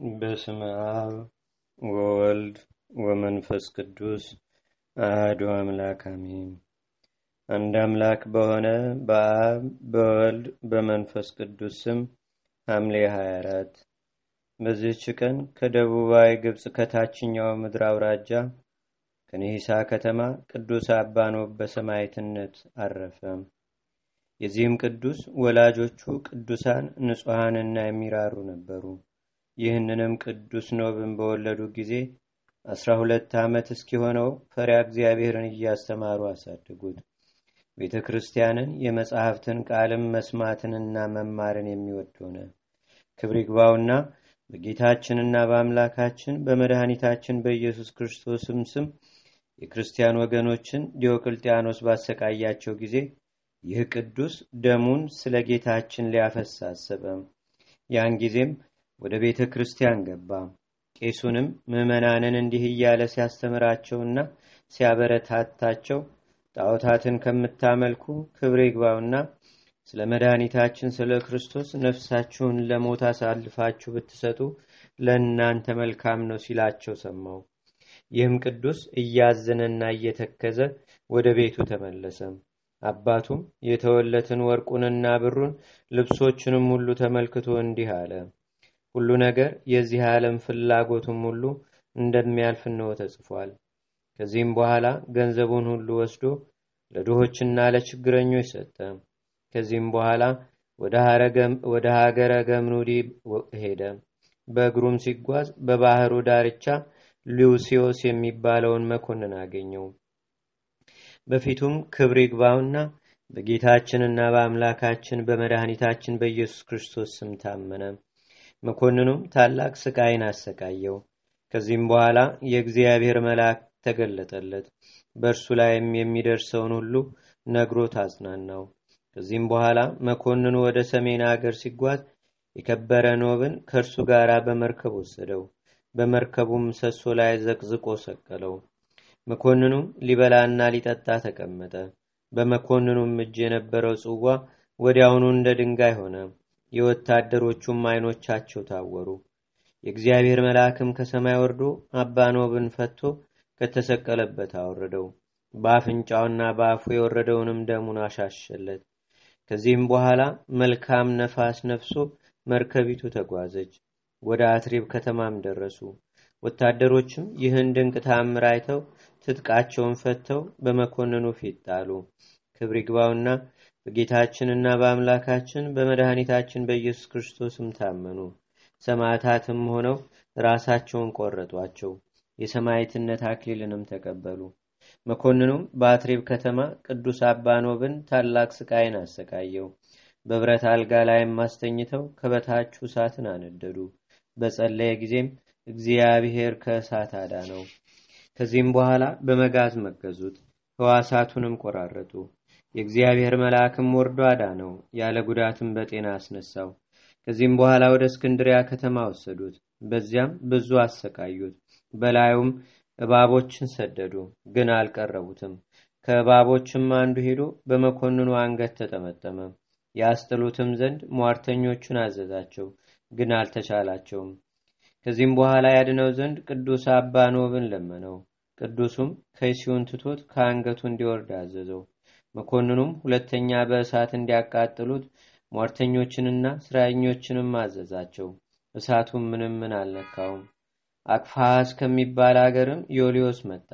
በስመ አብ ወወልድ ወመንፈስ ቅዱስ አህዱ አምላክ አሜን። አንድ አምላክ በሆነ በአብ በወልድ በመንፈስ ቅዱስ ስም ሐምሌ 24 በዚህች ቀን ከደቡባዊ ግብፅ ከታችኛው ምድር አውራጃ ከኒሂሳ ከተማ ቅዱስ አባኖብ በሰማዕትነት አረፈ። የዚህም ቅዱስ ወላጆቹ ቅዱሳን ንጹሐንና የሚራሩ ነበሩ። ይህንንም ቅዱስ ኖብን በወለዱ ጊዜ አስራ ሁለት ዓመት እስኪሆነው ፈሪያ እግዚአብሔርን እያስተማሩ አሳድጉት። ቤተ ክርስቲያንን የመጽሐፍትን ቃልም መስማትንና መማርን የሚወድ ሆነ። ክብር ይግባውና በጌታችንና በአምላካችን በመድኃኒታችን በኢየሱስ ክርስቶስም ስም የክርስቲያን ወገኖችን ዲዮቅልጥያኖስ ባሰቃያቸው ጊዜ ይህ ቅዱስ ደሙን ስለ ጌታችን ሊያፈስ አሰበ። ያን ጊዜም ወደ ቤተ ክርስቲያን ገባ። ቄሱንም ምዕመናንን እንዲህ እያለ ሲያስተምራቸውና ሲያበረታታቸው ጣዖታትን ከምታመልኩ ክብር ይግባውና ስለ መድኃኒታችን ስለ ክርስቶስ ነፍሳችሁን ለሞት አሳልፋችሁ ብትሰጡ ለእናንተ መልካም ነው ሲላቸው ሰማው። ይህም ቅዱስ እያዘነና እየተከዘ ወደ ቤቱ ተመለሰ። አባቱም የተወለትን ወርቁንና ብሩን ልብሶችንም ሁሉ ተመልክቶ እንዲህ አለ። ሁሉ ነገር የዚህ ዓለም ፍላጎቱም ሁሉ እንደሚያልፍ እንሆ ተጽፏል። ከዚህም በኋላ ገንዘቡን ሁሉ ወስዶ ለድሆችና ለችግረኞች ሰጠ። ከዚህም በኋላ ወደ ሀገረ ገምኑዲ ሄደ። በእግሩም ሲጓዝ በባህሩ ዳርቻ ሉሲዮስ የሚባለውን መኮንን አገኘው። በፊቱም ክብር ይግባውና በጌታችንና በአምላካችን በመድኃኒታችን በኢየሱስ ክርስቶስ ስም ታመነ። መኮንኑም ታላቅ ስቃይን አሰቃየው። ከዚህም በኋላ የእግዚአብሔር መልአክ ተገለጠለት። በእርሱ ላይም የሚደርሰውን ሁሉ ነግሮት አጽናናው። ከዚህም በኋላ መኮንኑ ወደ ሰሜን አገር ሲጓዝ የከበረ ኖብን ከእርሱ ጋር በመርከብ ወሰደው። በመርከቡም ምሰሶ ላይ ዘቅዝቆ ሰቀለው። መኮንኑም ሊበላና ሊጠጣ ተቀመጠ። በመኮንኑም እጅ የነበረው ጽዋ ወዲያውኑ እንደ ድንጋይ ሆነ። የወታደሮቹም ዓይኖቻቸው ታወሩ። የእግዚአብሔር መልአክም ከሰማይ ወርዶ አባኖብን ፈቶ ከተሰቀለበት አወረደው። በአፍንጫውና በአፉ የወረደውንም ደሙን አሻሸለት። ከዚህም በኋላ መልካም ነፋስ ነፍሶ መርከቢቱ ተጓዘች። ወደ አትሪብ ከተማም ደረሱ። ወታደሮችም ይህን ድንቅ ታምር አይተው ትጥቃቸውን ፈተው በመኮንኑ ፊት ጣሉ። ክብር ይግባውና በጌታችንና በአምላካችን በመድኃኒታችን በኢየሱስ ክርስቶስም ታመኑ። ሰማዕታትም ሆነው ራሳቸውን ቆረጧቸው። የሰማዕትነት አክሊልንም ተቀበሉ። መኮንኑም በአትሪብ ከተማ ቅዱስ አባኖብን ታላቅ ስቃይን አሰቃየው። በብረት አልጋ ላይም አስተኝተው ከበታቹ እሳትን አነደዱ። በጸለየ ጊዜም እግዚአብሔር ከእሳት አዳነው። ከዚህም በኋላ በመጋዝ መገዙት፣ ሕዋሳቱንም ቆራረጡ። የእግዚአብሔር መልአክም ወርዶ አዳነው፣ ያለ ጉዳትም በጤና አስነሳው። ከዚህም በኋላ ወደ እስክንድሪያ ከተማ ወሰዱት። በዚያም ብዙ አሰቃዩት። በላዩም እባቦችን ሰደዱ፣ ግን አልቀረቡትም። ከእባቦችም አንዱ ሄዶ በመኮንኑ አንገት ተጠመጠመ። ያስጥሉትም ዘንድ ሟርተኞቹን አዘዛቸው፣ ግን አልተቻላቸውም። ከዚህም በኋላ ያድነው ዘንድ ቅዱስ አባ ኖብን ለመነው። ቅዱሱም ከይሲውን ትቶት ከአንገቱ እንዲወርድ አዘዘው። መኮንኑም ሁለተኛ በእሳት እንዲያቃጥሉት ሟርተኞችንና ስራኞችንም አዘዛቸው። እሳቱም ምንም ምን አልነካውም። አቅፋስ ከሚባል አገርም ዮልዮስ መጣ።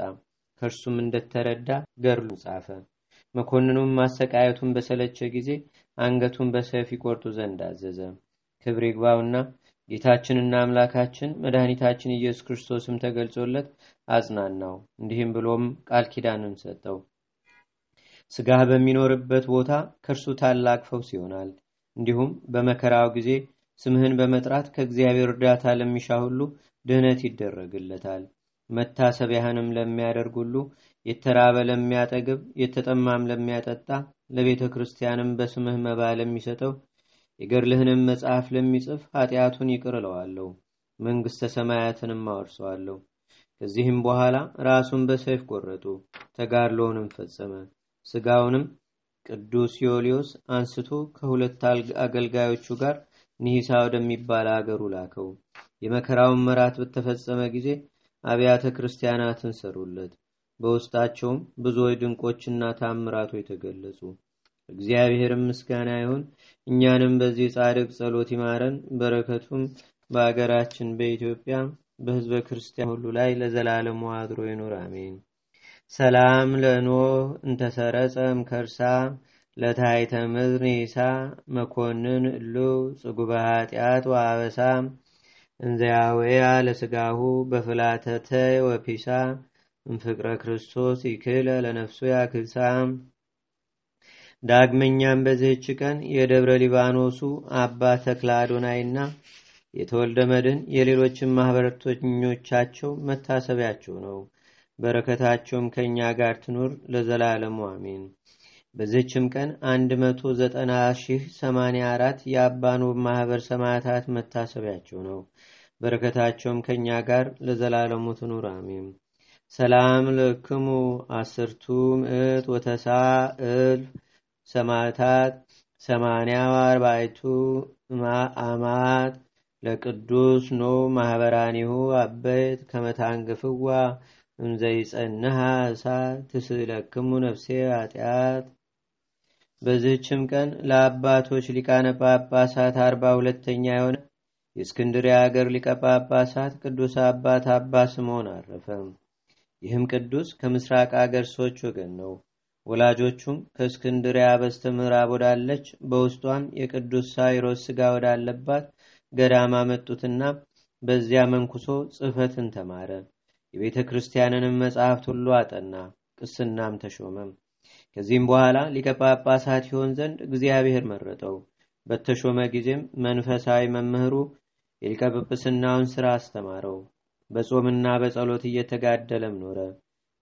ከእርሱም እንደተረዳ ገድሉ ጻፈ። መኮንኑም ማሰቃየቱን በሰለቸ ጊዜ አንገቱን በሰይፍ ይቆርጡ ዘንድ አዘዘ። ክብር ይግባውና ጌታችንና አምላካችን መድኃኒታችን ኢየሱስ ክርስቶስም ተገልጾለት አጽናናው። እንዲህም ብሎም ቃል ኪዳንን ሰጠው። ስጋህ በሚኖርበት ቦታ ከእርሱ ታላቅ ፈውስ ይሆናል። እንዲሁም በመከራው ጊዜ ስምህን በመጥራት ከእግዚአብሔር እርዳታ ለሚሻ ሁሉ ድህነት ይደረግለታል። መታሰቢያህንም ለሚያደርግ ሁሉ የተራበ ለሚያጠግብ፣ የተጠማም ለሚያጠጣ፣ ለቤተ ክርስቲያንም በስምህ መባ ለሚሰጠው የገድልህንም መጽሐፍ ለሚጽፍ ኃጢአቱን ይቅር እለዋለሁ፣ መንግሥተ ሰማያትንም አወርሰዋለሁ። ከዚህም በኋላ ራሱን በሰይፍ ቆረጡ፣ ተጋድሎውንም ፈጸመ። ስጋውንም ቅዱስ ዮልዮስ አንስቶ ከሁለት አገልጋዮቹ ጋር ኒሂሳ ወደሚባል አገሩ ላከው። የመከራውን መራት በተፈጸመ ጊዜ አብያተ ክርስቲያናትን ሰሩለት። በውስጣቸውም ብዙዎች ድንቆችና ታምራቶች ተገለጹ። እግዚአብሔርም ምስጋና ይሁን። እኛንም በዚህ ጻድቅ ጸሎት ይማረን። በረከቱም በአገራችን በኢትዮጵያ በህዝበ ክርስቲያን ሁሉ ላይ ለዘላለሙ አድሮ ይኑር፣ አሜን። ሰላም ለኖህ እንተሰረጸም ከርሳ ለታይተ ምድር ኒሳ መኮንን እሉ ጽጉበ ኃጢአት ወአበሳ እንዘያወያ ለስጋሁ በፍላተተ ወፒሳ እንፍቅረ ክርስቶስ ይክለ ለነፍሱ ያክልሳ። ዳግመኛም በዚህች ቀን የደብረ ሊባኖሱ አባ ተክለ የተወልደ መድን የሌሎችን ማኅበረተኞቻቸው መታሰቢያቸው ነው። በረከታቸውም ከእኛ ጋር ትኑር ለዘላለሙ አሜን። በዚህችም ቀን 190084 የአባኖብ ማኅበር ሰማዕታት መታሰቢያቸው ነው። በረከታቸውም ከእኛ ጋር ለዘላለሙ ትኑር አሜን። ሰላም ለክሙ አስርቱ ምዕት ወተሳ እልፍ ሰማዕታት ሰማንያ አርባይቱ አማት ለቅዱስ ኖ ማኅበራኒሁ አበይት ከመታንግፍዋ እንዘይጸንሃ እሳት ትስለክሙ ነፍሴ ኃጢአት። በዚህችም ቀን ለአባቶች ሊቃነ ጳጳሳት አርባ ሁለተኛ የሆነ የእስክንድርያ አገር ሊቀ ጳጳሳት ቅዱስ አባት አባ ስምዖን አረፈ። ይህም ቅዱስ ከምስራቅ አገር ሰዎች ወገን ነው። ወላጆቹም ከእስክንድሪያ በስተ ምዕራብ ወዳለች በውስጧም የቅዱስ ሳይሮስ ሥጋ ወዳለባት ገዳም አመጡትና በዚያ መንኩሶ ጽሕፈትን ተማረ። የቤተ ክርስቲያንንም መጽሐፍት ሁሉ አጠና፣ ቅስናም ተሾመም። ከዚህም በኋላ ሊቀ ጳጳሳት ይሆን ዘንድ እግዚአብሔር መረጠው። በተሾመ ጊዜም መንፈሳዊ መምህሩ የሊቀ ጵጵስናውን ሥራ አስተማረው። በጾምና በጸሎት እየተጋደለም ኖረ።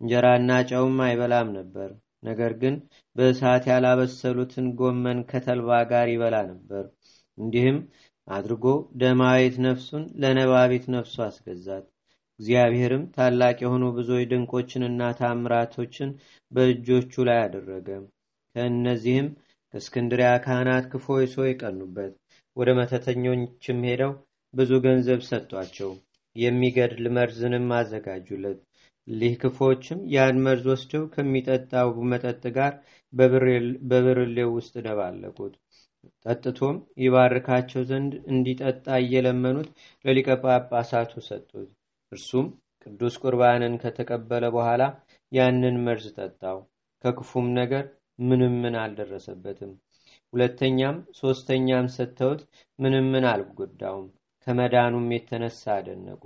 እንጀራና ጨውም አይበላም ነበር። ነገር ግን በእሳት ያላበሰሉትን ጎመን ከተልባ ጋር ይበላ ነበር። እንዲህም አድርጎ ደማዊት ነፍሱን ለነባቢት ነፍሱ አስገዛት። እግዚአብሔርም ታላቅ የሆኑ ብዙዎች ድንቆችንና ታምራቶችን በእጆቹ ላይ አደረገ። ከእነዚህም ከእስክንድሪያ ካህናት ክፎች ሰው የቀኑበት፣ ወደ መተተኞችም ሄደው ብዙ ገንዘብ ሰጧቸው። የሚገድል መርዝንም አዘጋጁለት። ሊህ ክፎችም ያን መርዝ ወስደው ከሚጠጣው መጠጥ ጋር በብርሌው ውስጥ ደባለቁት። ጠጥቶም ይባርካቸው ዘንድ እንዲጠጣ እየለመኑት ለሊቀ ጳጳሳቱ ሰጡት። እርሱም ቅዱስ ቁርባንን ከተቀበለ በኋላ ያንን መርዝ ጠጣው። ከክፉም ነገር ምንም ምን አልደረሰበትም። ሁለተኛም ሶስተኛም ሰጥተውት ምንም ምን አልጎዳውም። ከመዳኑም የተነሳ አደነቁ።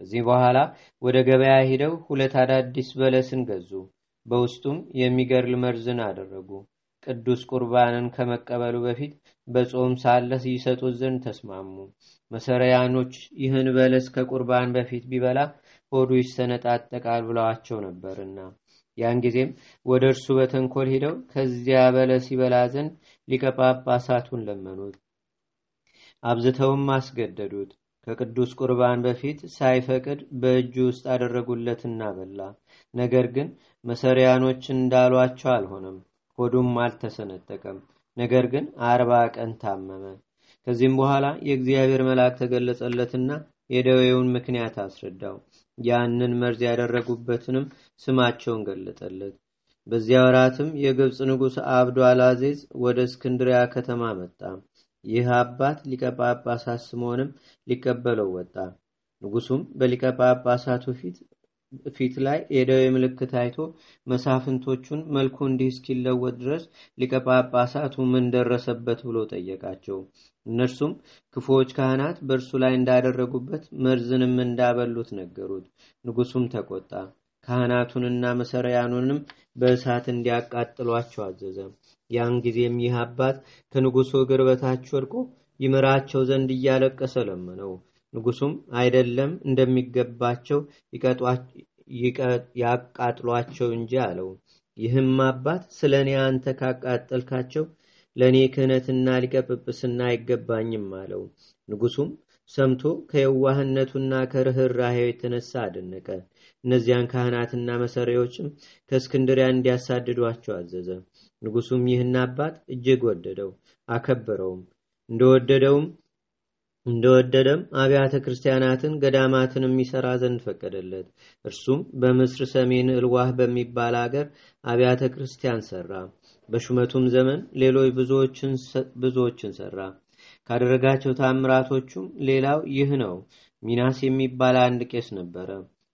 ከዚህ በኋላ ወደ ገበያ ሂደው ሁለት አዳዲስ በለስን ገዙ። በውስጡም የሚገድል መርዝን አደረጉ። ቅዱስ ቁርባንን ከመቀበሉ በፊት በጾም ሳለ ይሰጡት ዘንድ ተስማሙ። መሰረያኖች ይህን በለስ ከቁርባን በፊት ቢበላ ሆዱ ይሰነጣጠቃል ብለዋቸው ነበርና ያን ጊዜም ወደ እርሱ በተንኮል ሂደው ከዚያ በለስ ይበላ ዘንድ ሊቀ ጳጳሳቱን ለመኑት። አብዝተውም አስገደዱት። ከቅዱስ ቁርባን በፊት ሳይፈቅድ በእጁ ውስጥ አደረጉለትና በላ። ነገር ግን መሰሪያኖች እንዳሏቸው አልሆነም። ሆዱም አልተሰነጠቀም። ነገር ግን አርባ ቀን ታመመ። ከዚህም በኋላ የእግዚአብሔር መልአክ ተገለጸለትና የደዌውን ምክንያት አስረዳው። ያንን መርዝ ያደረጉበትንም ስማቸውን ገለጠለት። በዚያ ወራትም የግብፅ ንጉሥ አብዶ አላዜዝ ወደ እስክንድሪያ ከተማ መጣ። ይህ አባት ሊቀ ጳጳሳት ሊቀበለው ወጣ። ንጉሱም በሊቀ ጳጳሳቱ ፊት ላይ የደዌ ምልክት አይቶ መሳፍንቶቹን መልኩ እንዲህ እስኪለወጥ ድረስ ሊቀ ጳጳሳቱ ምን ደረሰበት ብሎ ጠየቃቸው። እነርሱም ክፉዎች ካህናት በእርሱ ላይ እንዳደረጉበት መርዝንም እንዳበሉት ነገሩት። ንጉሱም ተቆጣ። ካህናቱንና መሰሪያኑንም በእሳት እንዲያቃጥሏቸው አዘዘ። ያን ጊዜም ይህ አባት ከንጉሱ እግር በታች ወድቆ ይምራቸው ዘንድ እያለቀሰ ለመነው። ንጉሱም አይደለም እንደሚገባቸው ያቃጥሏቸው እንጂ አለው። ይህም አባት ስለ እኔ አንተ ካቃጠልካቸው ለእኔ ክህነትና ሊቀ ጵጵስና አይገባኝም አለው። ንጉሱም ሰምቶ ከየዋህነቱና ከርኅራሄው የተነሳ አደነቀ። እነዚያን ካህናትና መሰሪያዎችም ከእስክንድሪያ እንዲያሳድዷቸው አዘዘ። ንጉሱም ይህን አባት እጅግ ወደደው፣ አከበረውም። እንደወደደውም እንደወደደም አብያተ ክርስቲያናትን ገዳማትን የሚሰራ ዘንድ ፈቀደለት። እርሱም በምስር ሰሜን እልዋህ በሚባል አገር አብያተ ክርስቲያን ሰራ። በሹመቱም ዘመን ሌሎች ብዙዎችን ሰራ። ካደረጋቸው ታምራቶቹም ሌላው ይህ ነው። ሚናስ የሚባል አንድ ቄስ ነበረ።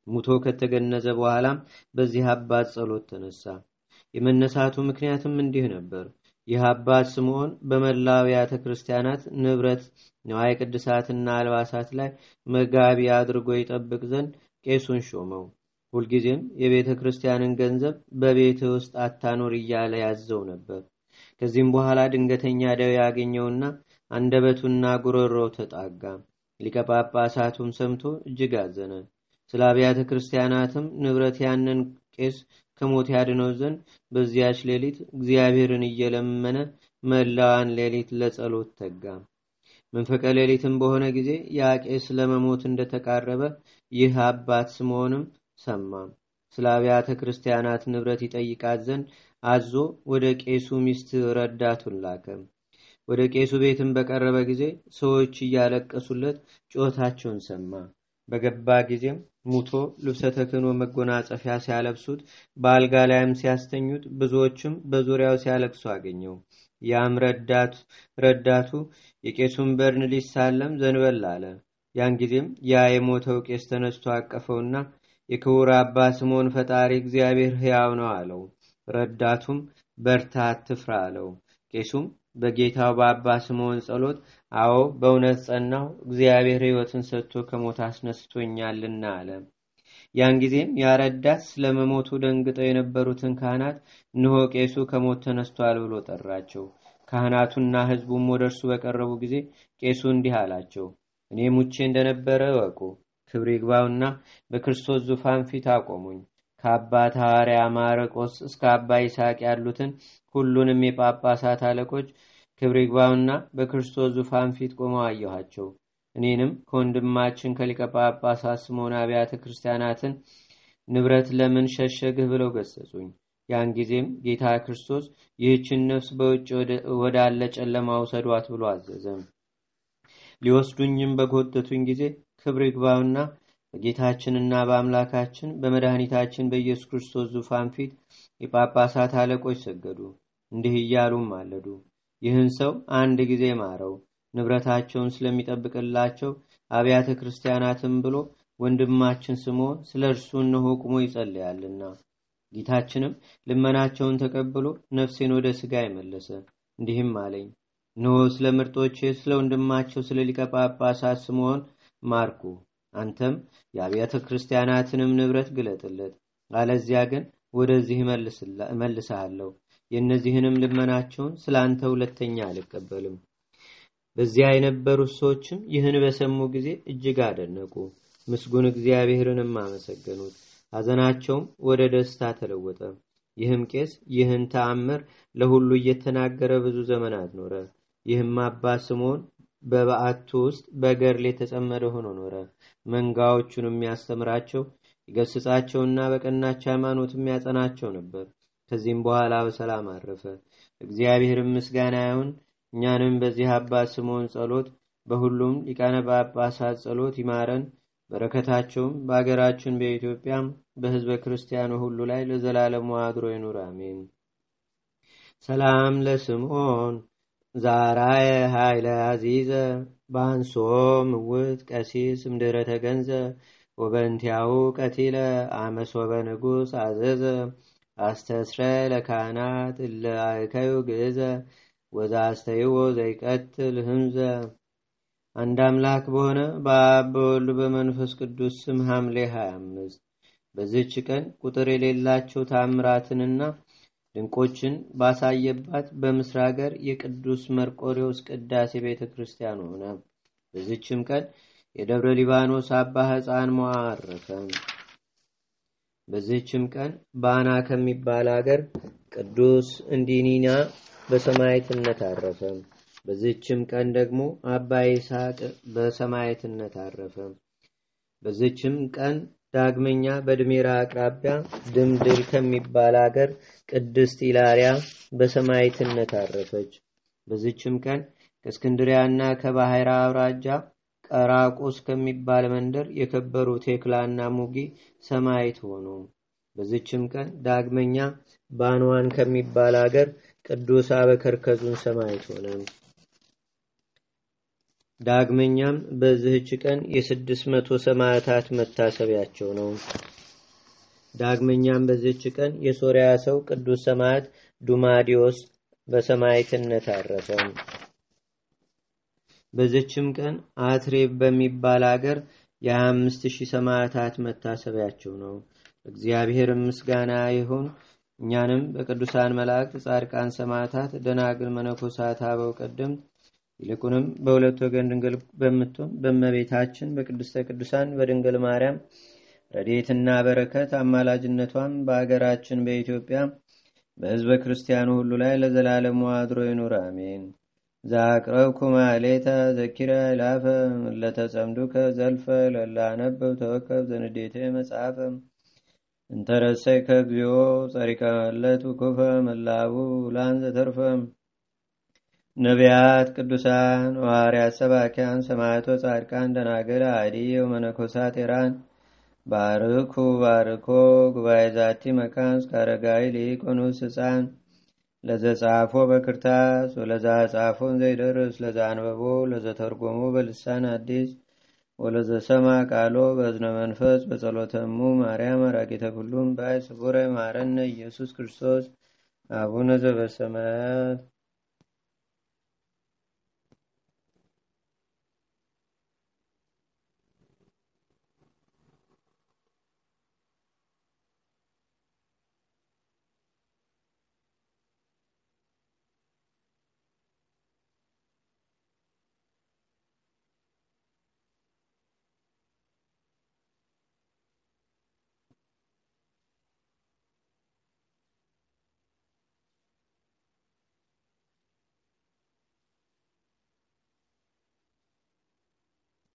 ሙቶ ከተገነዘ በኋላም በዚህ አባት ጸሎት ተነሳ። የመነሳቱ ምክንያትም እንዲህ ነበር። ይህ አባት ስምዖን በመላ አብያተ ክርስቲያናት ንብረት ንዋየ ቅድሳትና አልባሳት ላይ መጋቢ አድርጎ ይጠብቅ ዘንድ ቄሱን ሾመው። ሁልጊዜም የቤተ ክርስቲያንን ገንዘብ በቤት ውስጥ አታኖር እያለ ያዘው ነበር። ከዚህም በኋላ ድንገተኛ ደዌ ያገኘውና አንደበቱና ጉሮሮው ተጣጋ። ሊቀ ጳጳሳቱም ሰምቶ እጅግ አዘነ። ስለ አብያተ ክርስቲያናትም ንብረት ያንን ቄስ ከሞት ያድነው ዘንድ በዚያች ሌሊት እግዚአብሔርን እየለመነ መላዋን ሌሊት ለጸሎት ተጋ። መንፈቀ ሌሊትም በሆነ ጊዜ ያ ቄስ ለመሞት እንደተቃረበ ይህ አባት ስምዖንም ሰማ። ስለ አብያተ ክርስቲያናት ንብረት ይጠይቃት ዘንድ አዞ ወደ ቄሱ ሚስት ረዳቱን ላከ። ወደ ቄሱ ቤትም በቀረበ ጊዜ ሰዎች እያለቀሱለት ጩኸታቸውን ሰማ። በገባ ጊዜም ሙቶ ልብሰ ተክህኖ መጎናጸፊያ ሲያለብሱት በአልጋ ላይም ሲያስተኙት ብዙዎችም በዙሪያው ሲያለቅሱ አገኘው። ያም ረዳቱ የቄሱን በድን ሊሳለም ዘንበል አለ። ያን ጊዜም ያ የሞተው ቄስ ተነስቶ አቀፈውና የክቡር አባ ስምዖን ፈጣሪ እግዚአብሔር ሕያው ነው አለው። ረዳቱም በርታ አትፍራ አለው። ቄሱም በጌታው በአባ ስምዖን ጸሎት አዎ በእውነት ጸናው፣ እግዚአብሔር ሕይወትን ሰጥቶ ከሞት አስነስቶኛልና አለ። ያን ጊዜም ያረዳት ስለመሞቱ ደንግጠው የነበሩትን ካህናት እንሆ ቄሱ ከሞት ተነስቷል ብሎ ጠራቸው። ካህናቱና ሕዝቡም ወደ እርሱ በቀረቡ ጊዜ ቄሱ እንዲህ አላቸው፣ እኔ ሙቼ እንደነበረ እወቁ። ክብር ይግባውና በክርስቶስ ዙፋን ፊት አቆሙኝ። ከአባት ሐዋርያ ማርቆስ እስከ አባ ይስሐቅ ያሉትን ሁሉንም የጳጳሳት አለቆች ክብር ይግባውና በክርስቶስ ዙፋን ፊት ቆመው አየኋቸው። እኔንም ከወንድማችን ከሊቀ ጳጳሳት ስምዖን አብያተ ክርስቲያናትን ንብረት ለምን ሸሸግህ ብለው ገሰጹኝ። ያን ጊዜም ጌታ ክርስቶስ ይህችን ነፍስ በውጭ ወዳለ ጨለማ ውሰዷት ብሎ አዘዘም። ሊወስዱኝም በጎተቱኝ ጊዜ ክብር ይግባውና በጌታችንና በአምላካችን በመድኃኒታችን በኢየሱስ ክርስቶስ ዙፋን ፊት የጳጳሳት አለቆች ሰገዱ። እንዲህ እያሉም ማለዱ፣ ይህን ሰው አንድ ጊዜ ማረው፣ ንብረታቸውን ስለሚጠብቅላቸው አብያተ ክርስቲያናትም ብሎ ወንድማችን ስምዖን ስለ እርሱ እነሆ ቁሞ ይጸልያልና። ጌታችንም ልመናቸውን ተቀብሎ ነፍሴን ወደ ሥጋ ይመለሰ። እንዲህም አለኝ፣ እነሆ ስለ ምርጦች ስለ ወንድማቸው ስለ ሊቀ ጳጳሳት ስምዖን ማርኩ። አንተም የአብያተ ክርስቲያናትንም ንብረት ግለጥለት፣ አለዚያ ግን ወደዚህ እመልስሃለሁ። የእነዚህንም ልመናቸውን ስለ አንተ ሁለተኛ አልቀበልም። በዚያ የነበሩት ሰዎችም ይህን በሰሙ ጊዜ እጅግ አደነቁ፣ ምስጉን እግዚአብሔርንም አመሰገኑት። ሐዘናቸውም ወደ ደስታ ተለወጠ። ይህም ቄስ ይህን ተአምር ለሁሉ እየተናገረ ብዙ ዘመናት ኖረ። ይህም አባት ስምዖን በበዓቱ ውስጥ በገርል የተጸመደ ሆኖ ኖረ። መንጋዎቹን የሚያስተምራቸው ይገስጻቸውና በቀናች ሃይማኖት የሚያጸናቸው ነበር። ከዚህም በኋላ በሰላም አረፈ። እግዚአብሔርም ምስጋና ይሁን። እኛንም በዚህ አባት ስምዖን ጸሎት በሁሉም ሊቃነ ጳጳሳት ጸሎት ይማረን። በረከታቸውም በአገራችን በኢትዮጵያም በሕዝበ ክርስቲያኑ ሁሉ ላይ ለዘላለሙ አድሮ ይኑር፣ አሜን። ሰላም ለስምዖን ዛራየ ኃይለ አዚዘ ባንሶ ምውት ቀሲስ እምድረ ተገንዘ ወበንቲያው ቀቲለ አመሶበ ንጉሥ አዘዘ አስተስረ ለካህናት እለ አእከዩ ግእዘ ወዛስተይዎ ዘይቀትል ህምዘ አንድ አምላክ በሆነ በአብ በወልድ በመንፈስ ቅዱስ ስም ሐምሌ 25 በዚህች ቀን ቁጥር የሌላቸው ታምራትንና ድንቆችን ባሳየባት በምስር ሀገር የቅዱስ መርቆሬዎስ ቅዳሴ ቤተ ክርስቲያን ሆነ። በዚችም ቀን የደብረ ሊባኖስ አባ ሕፃን አረፈ። በዚህችም ቀን ባና ከሚባል ሀገር ቅዱስ እንዲኒና በሰማዕትነት አረፈ። በዚህችም ቀን ደግሞ አባ ይስሐቅ በሰማዕትነት አረፈ። በዚህችም ቀን ዳግመኛ በድሜራ አቅራቢያ ድምድል ከሚባል አገር ቅድስት ኢላሪያ በሰማዕትነት አረፈች። በዚችም ቀን ከእስክንድሪያና ከባህራ አውራጃ ቀራቁስ ከሚባል መንደር የከበሩ ቴክላና ሙጊ ሰማይት ሆኑ። በዚችም ቀን ዳግመኛ ባንዋን ከሚባል አገር ቅዱስ አበከርከዙን ሰማይት ሆነ። ዳግመኛም በዚህች ቀን የስድስት መቶ ሰማዕታት መታሰቢያቸው ነው። ዳግመኛም በዚህች ቀን የሶርያ ሰው ቅዱስ ሰማዕት ዱማዲዮስ በሰማዕትነት አረፈ። በዚችም ቀን አትሬብ በሚባል አገር የአምስት ሺህ ሰማዕታት መታሰቢያቸው ነው። እግዚአብሔር ምስጋና ይሁን። እኛንም በቅዱሳን መላእክት፣ ጻድቃን፣ ሰማዕታት፣ ደናግል፣ መነኮሳት፣ አበው ቀደምት ይልቁንም በሁለት ወገን ድንግል በምትሆን በእመቤታችን በቅድስተ ቅዱሳን በድንግል ማርያም ረድኤትና በረከት አማላጅነቷም በአገራችን በኢትዮጵያ በሕዝበ ክርስቲያኑ ሁሉ ላይ ለዘላለሙ አድሮ ይኑር፣ አሜን። ዛቅረብኩ ማሌታ ዘኪረ ላፈ ለተጸምዱከ ዘልፈ ለላነበብ ተወከብ ዘንዴቴ መጽሐፈ እንተረሰይ ከግዚኦ ጸሪቀ መለት ኩፈ መላቡ ላን ዘተርፈ ነቢያት፣ ቅዱሳን፣ ሐዋርያት፣ ሰባኪያን፣ ሰማዕቶ፣ ጻድቃን፣ ደናግል፣ አዲ ወመነኮሳት ኤራን። ባርኩ ባርኮ ጉባኤ ዛቲ መካን እስከ አረጋዊ ሊቆኑስ ህፃን ለዘጻፎ በክርታስ ወለዛ ጻፎን ዘይደርስ ለዛ አንበቦ ለዘተርጎሞ በልሳን አዲስ ወለዘሰማ ቃሎ በእዝነ መንፈስ በጸሎተሙ ማርያም አራቂተ ኩሉም ባይ ስቡረ ማረነ ኢየሱስ ክርስቶስ አቡነ ዘበሰማያት